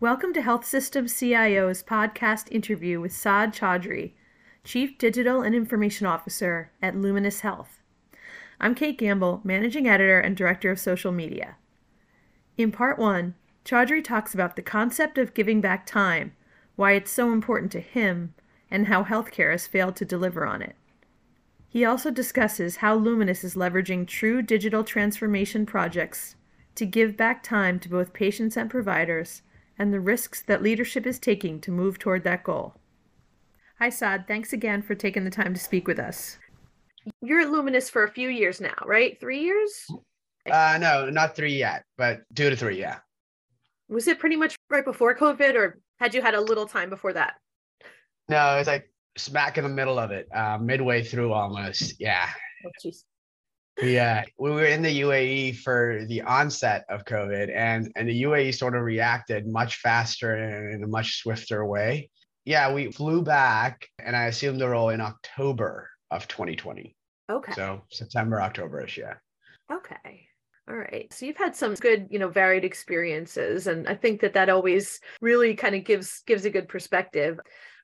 Welcome to Health Systems CIO's podcast interview with Saad Chaudhry, Chief Digital and Information Officer at Luminis Health. I'm Kate Gamble, Managing Editor and Director of Social Media. In part one, Chaudhry talks about the concept of giving back time, why it's so important to him, and how healthcare has failed to deliver on it. He also discusses how Luminis is leveraging true digital transformation projects to give back time to both patients and providers and the risks that leadership is taking to move toward that goal. Hi, Saad. Thanks again for taking the time to speak with us. You're at Luminis for a few years now, right? Three years? Uh, no, not three yet, but two to three, yeah. Was it pretty much right before COVID, or had you had a little time before that? No, it's like smack in the middle of it, uh, midway through almost. Yeah. Oh, jeez. Yeah, we were in the UAE for the onset of COVID, and and the UAE sort of reacted much faster and in a much swifter way. Yeah, we flew back, and I assumed the role in October of 2020. Okay. So September, Octoberish, yeah. Okay. All right. So you've had some good, you know, varied experiences and I think that that always really kind of gives gives a good perspective.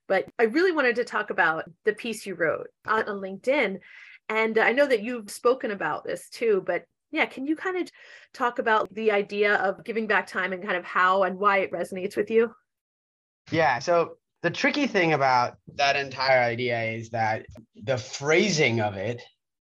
But I really wanted to talk about the piece you wrote on, on LinkedIn and I know that you've spoken about this too, but yeah, can you kind of talk about the idea of giving back time and kind of how and why it resonates with you? Yeah. So the tricky thing about that entire idea is that the phrasing of it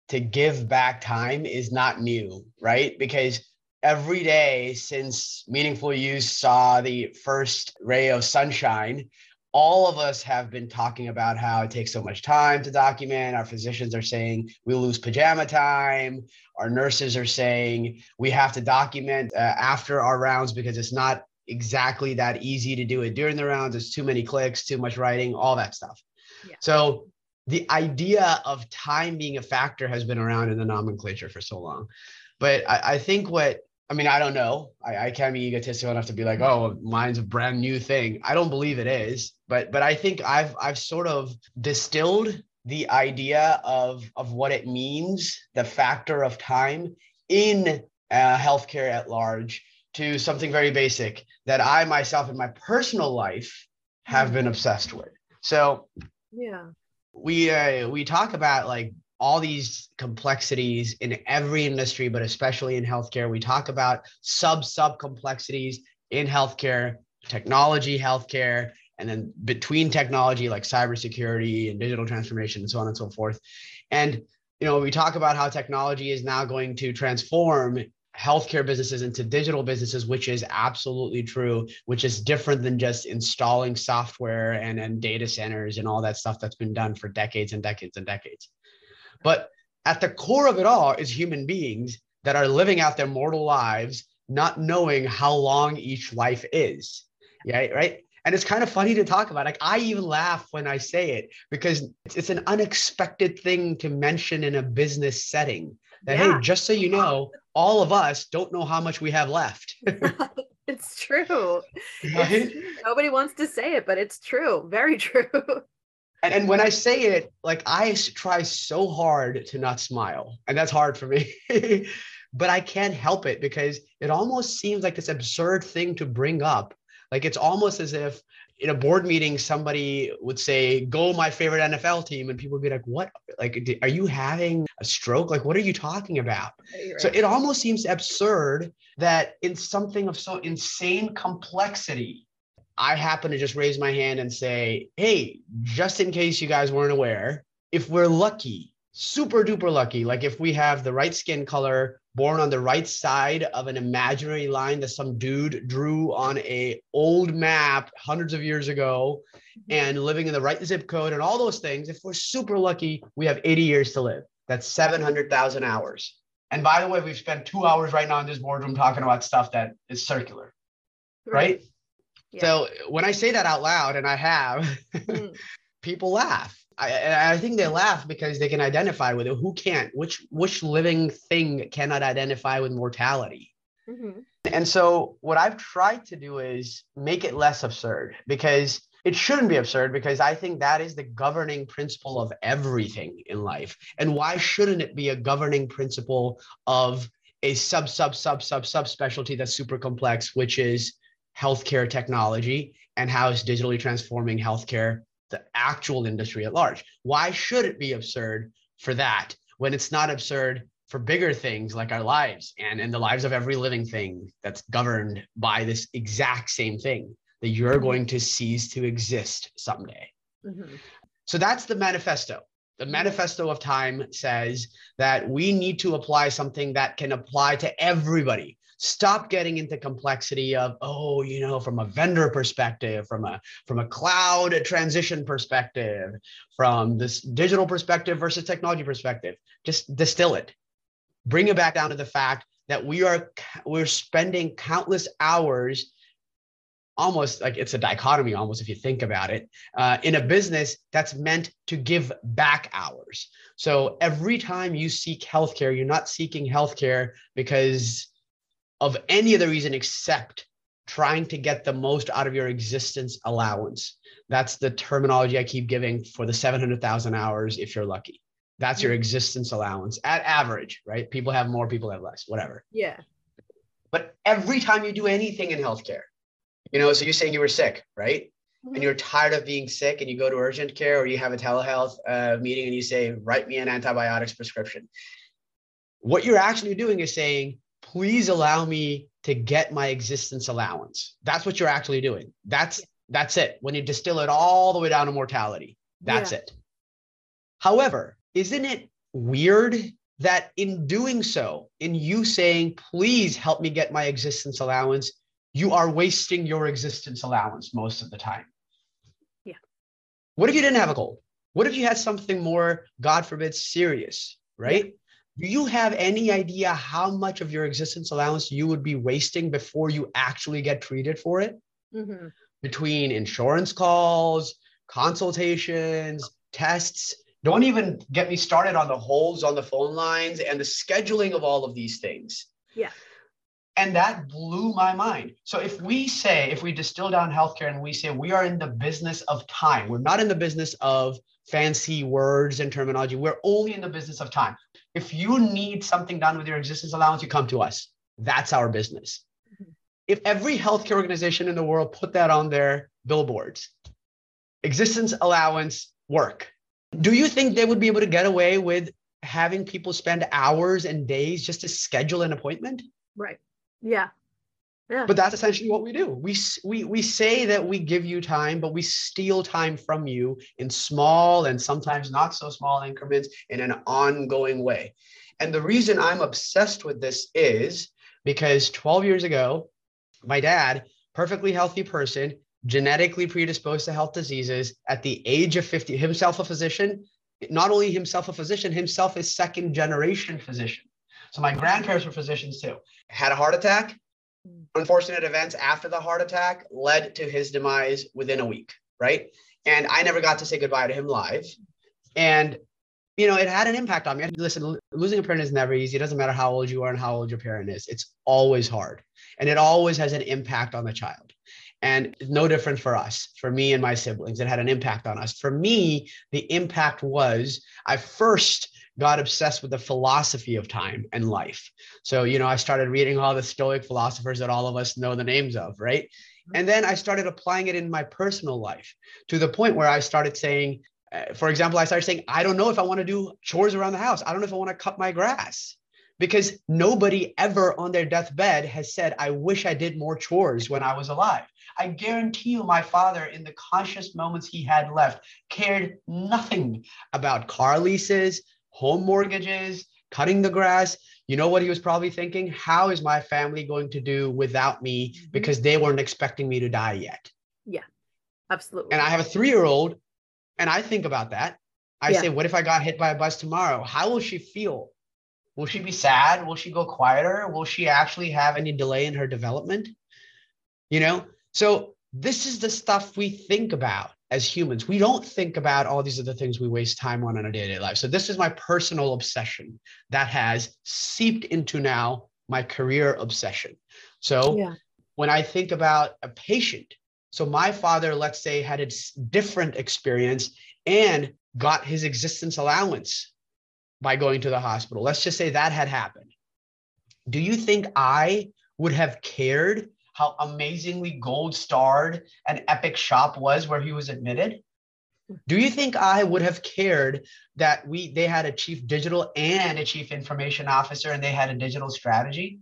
to give back time is not new, right? Because every day since Meaningful Use saw the first ray of sunshine, all of us have been talking about how it takes so much time to document. Our physicians are saying we lose pajama time. Our nurses are saying we have to document uh, after our rounds because it's not exactly that easy to do it during the rounds. It's too many clicks, too much writing, all that stuff. Yeah. So the idea of time being a factor has been around in the nomenclature for so long. But I, I think what I mean, I don't know. I, I can't be egotistical enough to be like, oh, mine's a brand new thing. I don't believe it is, but but I think I've I've sort of distilled the idea of of what it means, the factor of time in uh, healthcare at large, to something very basic that I myself in my personal life have been obsessed with. So yeah, we uh, we talk about like all these complexities in every industry, but especially in healthcare. We talk about sub sub complexities in healthcare, technology, healthcare, and then between technology like cybersecurity and digital transformation and so on and so forth. And you know, we talk about how technology is now going to transform healthcare businesses into digital businesses, which is absolutely true, which is different than just installing software and, and data centers and all that stuff that's been done for decades and decades and decades. But at the core of it all is human beings that are living out their mortal lives, not knowing how long each life is. Yeah, right. And it's kind of funny to talk about. Like I even laugh when I say it because it's an unexpected thing to mention in a business setting. That yeah. hey, just so you know, all of us don't know how much we have left. it's true. Right? It's true. Nobody wants to say it, but it's true. Very true. And, and when I say it, like I try so hard to not smile, and that's hard for me. but I can't help it because it almost seems like this absurd thing to bring up. Like it's almost as if in a board meeting somebody would say go my favorite nfl team and people would be like what like are you having a stroke like what are you talking about right. so it almost seems absurd that in something of so insane complexity I happen to just raise my hand and say, hey, just in case you guys weren't aware, if we're lucky, super duper lucky, like if we have the right skin color, born on the right side of an imaginary line that some dude drew on a old map hundreds of years ago and living in the right zip code and all those things, if we're super lucky, we have 80 years to live. That's 700,000 hours. And by the way, we've spent two hours right now in this boardroom talking about stuff that is circular, right? right? So when I say that out loud, and I have, mm. people laugh. I, I think they laugh because they can identify with it. Who can't? Which which living thing cannot identify with mortality? Mm-hmm. And so what I've tried to do is make it less absurd because it shouldn't be absurd because I think that is the governing principle of everything in life. And why shouldn't it be a governing principle of a sub sub sub sub sub specialty that's super complex, which is healthcare technology and how it's digitally transforming healthcare, the actual industry at large. Why should it be absurd for that when it's not absurd for bigger things like our lives and, and the lives of every living thing that's governed by this exact same thing that you're mm-hmm. going to cease to exist someday. Mm-hmm. So that's the manifesto. The manifesto of time says that we need to apply something that can apply to everybody. Stop getting into complexity of, oh, you know, from a vendor perspective, from a from a cloud transition perspective, from this digital perspective versus technology perspective. Just distill it. Bring it back down to the fact that we are we're spending countless hours almost like it's a dichotomy almost if you think about it uh, in a business that's meant to give back hours so every time you seek healthcare you're not seeking healthcare because of any other reason except trying to get the most out of your existence allowance that's the terminology i keep giving for the 700000 hours if you're lucky that's your existence allowance at average right people have more people have less whatever yeah but every time you do anything in healthcare you know, so you're saying you were sick, right? Mm-hmm. And you're tired of being sick and you go to urgent care or you have a telehealth uh, meeting and you say, write me an antibiotics prescription. What you're actually doing is saying, please allow me to get my existence allowance. That's what you're actually doing. That's that's it. When you distill it all the way down to mortality, that's yeah. it. However, isn't it weird that in doing so, in you saying, please help me get my existence allowance, you are wasting your existence allowance most of the time. Yeah. What if you didn't have a goal? What if you had something more, God forbid, serious, right? Do you have any idea how much of your existence allowance you would be wasting before you actually get treated for it? Mm-hmm. Between insurance calls, consultations, tests. Don't even get me started on the holes on the phone lines and the scheduling of all of these things. Yeah. And that blew my mind. So if we say, if we distill down healthcare and we say we are in the business of time, we're not in the business of fancy words and terminology. We're only in the business of time. If you need something done with your existence allowance, you come to us. That's our business. Mm-hmm. If every healthcare organization in the world put that on their billboards, existence allowance work, do you think they would be able to get away with having people spend hours and days just to schedule an appointment? Right. Yeah. Yeah. But that's essentially what we do. We, we, we say that we give you time, but we steal time from you in small and sometimes not so small increments in an ongoing way. And the reason I'm obsessed with this is because 12 years ago, my dad, perfectly healthy person, genetically predisposed to health diseases at the age of 50, himself a physician, not only himself a physician, himself a second generation physician. So my grandparents were physicians too. Had a heart attack. Unfortunate events after the heart attack led to his demise within a week, right? And I never got to say goodbye to him live. And you know, it had an impact on me. Listen, losing a parent is never easy. It doesn't matter how old you are and how old your parent is. It's always hard. And it always has an impact on the child. And no different for us, for me and my siblings. It had an impact on us. For me, the impact was I first got obsessed with the philosophy of time and life. So, you know, I started reading all the Stoic philosophers that all of us know the names of, right? Mm-hmm. And then I started applying it in my personal life to the point where I started saying, uh, for example, I started saying, I don't know if I want to do chores around the house. I don't know if I want to cut my grass because nobody ever on their deathbed has said, I wish I did more chores when I was alive. I guarantee you, my father, in the conscious moments he had left, cared nothing about car leases, home mortgages, cutting the grass. You know what he was probably thinking? How is my family going to do without me mm-hmm. because they weren't expecting me to die yet? Yeah, absolutely. And I have a three year old, and I think about that. I yeah. say, what if I got hit by a bus tomorrow? How will she feel? Will she be sad? Will she go quieter? Will she actually have any delay in her development? You know, so this is the stuff we think about as humans. We don't think about all these other things we waste time on in our day-to-day life. So this is my personal obsession that has seeped into now my career obsession. So yeah. when I think about a patient, so my father, let's say, had a different experience and got his existence allowance by going to the hospital. Let's just say that had happened. Do you think I would have cared how amazingly gold starred and Epic shop was where he was admitted? Do you think I would have cared that we they had a chief digital and a chief information officer and they had a digital strategy?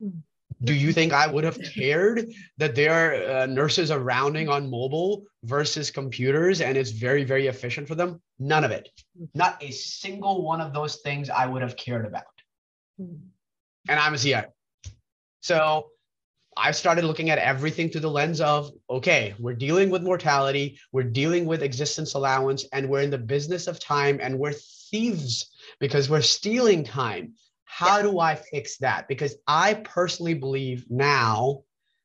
Hmm. Do you think I would have cared that their uh, nurses are rounding on mobile versus computers and it's very, very efficient for them? None of it. Not a single one of those things I would have cared about. Hmm. And I'm a CIO. So I started looking at everything through the lens of okay, we're dealing with mortality, we're dealing with existence allowance, and we're in the business of time and we're thieves because we're stealing time. How yeah. do I fix that? Because I personally believe now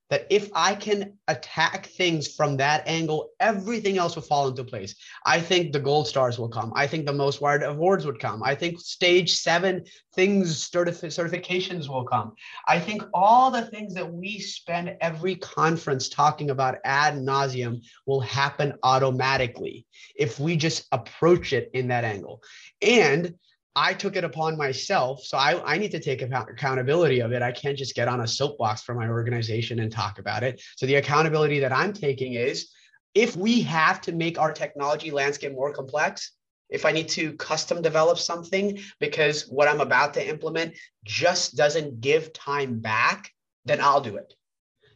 that if I can attack things from that angle, everything else will fall into place. I think the gold stars will come. I think the most wired awards would come. I think stage seven things, certifi- certifications will come. I think all the things that we spend every conference talking about ad nauseum will happen automatically if we just approach it in that angle. And I took it upon myself. So I, I need to take accountability of it. I can't just get on a soapbox for my organization and talk about it. So the accountability that I'm taking is if we have to make our technology landscape more complex, if I need to custom develop something because what I'm about to implement just doesn't give time back, then I'll do it.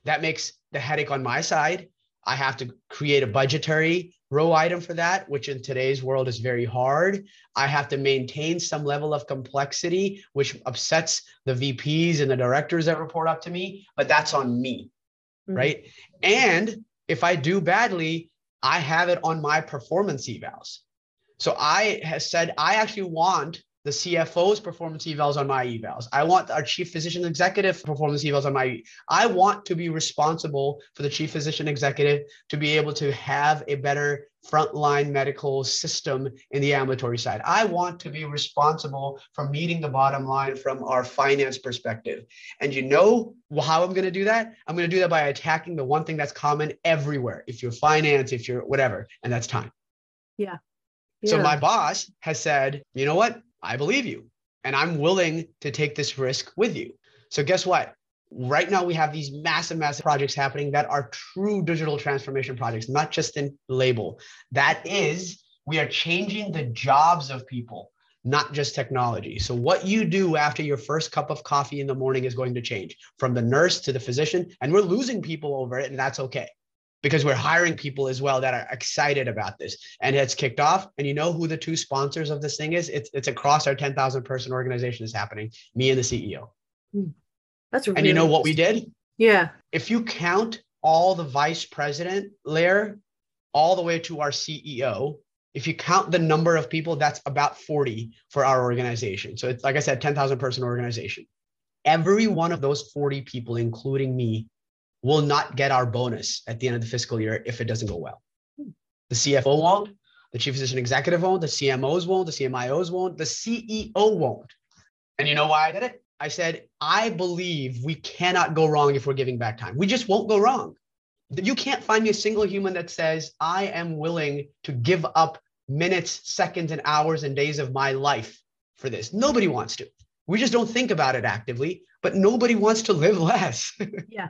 That makes the headache on my side. I have to create a budgetary row item for that, which in today's world is very hard. I have to maintain some level of complexity, which upsets the VPs and the directors that report up to me, but that's on me. Mm-hmm. Right. And if I do badly, I have it on my performance evals. So I have said, I actually want the CFO's performance evals on my evals. I want our chief physician executive performance evals on my. I want to be responsible for the chief physician executive to be able to have a better frontline medical system in the ambulatory side. I want to be responsible for meeting the bottom line from our finance perspective. And you know how I'm going to do that? I'm going to do that by attacking the one thing that's common everywhere. If you're finance, if you're whatever, and that's time. Yeah. yeah. So my boss has said, you know what? I believe you and I'm willing to take this risk with you. So, guess what? Right now, we have these massive, massive projects happening that are true digital transformation projects, not just in label. That is, we are changing the jobs of people, not just technology. So, what you do after your first cup of coffee in the morning is going to change from the nurse to the physician. And we're losing people over it, and that's okay because we're hiring people as well that are excited about this. And it's kicked off. And you know who the two sponsors of this thing is? It's, it's across our 10,000 person organization is happening me and the CEO hmm. that's really and you know what we did? Yeah. If you count all the vice president layer all the way to our CEO if you count the number of people that's about 40 for our organization. So it's like I said 10,000 person organization. Every one of those 40 people including me will not get our bonus at the end of the fiscal year if it doesn't go well. The CFO won't, the chief physician executive won't, the CMOs won't, the CMIOs won't, the CEO won't. And you know why I did it? I said, I believe we cannot go wrong if we're giving back time. We just won't go wrong. You can't find me a single human that says, I am willing to give up minutes, seconds, and hours and days of my life for this. Nobody wants to. We just don't think about it actively, but nobody wants to live less. yeah.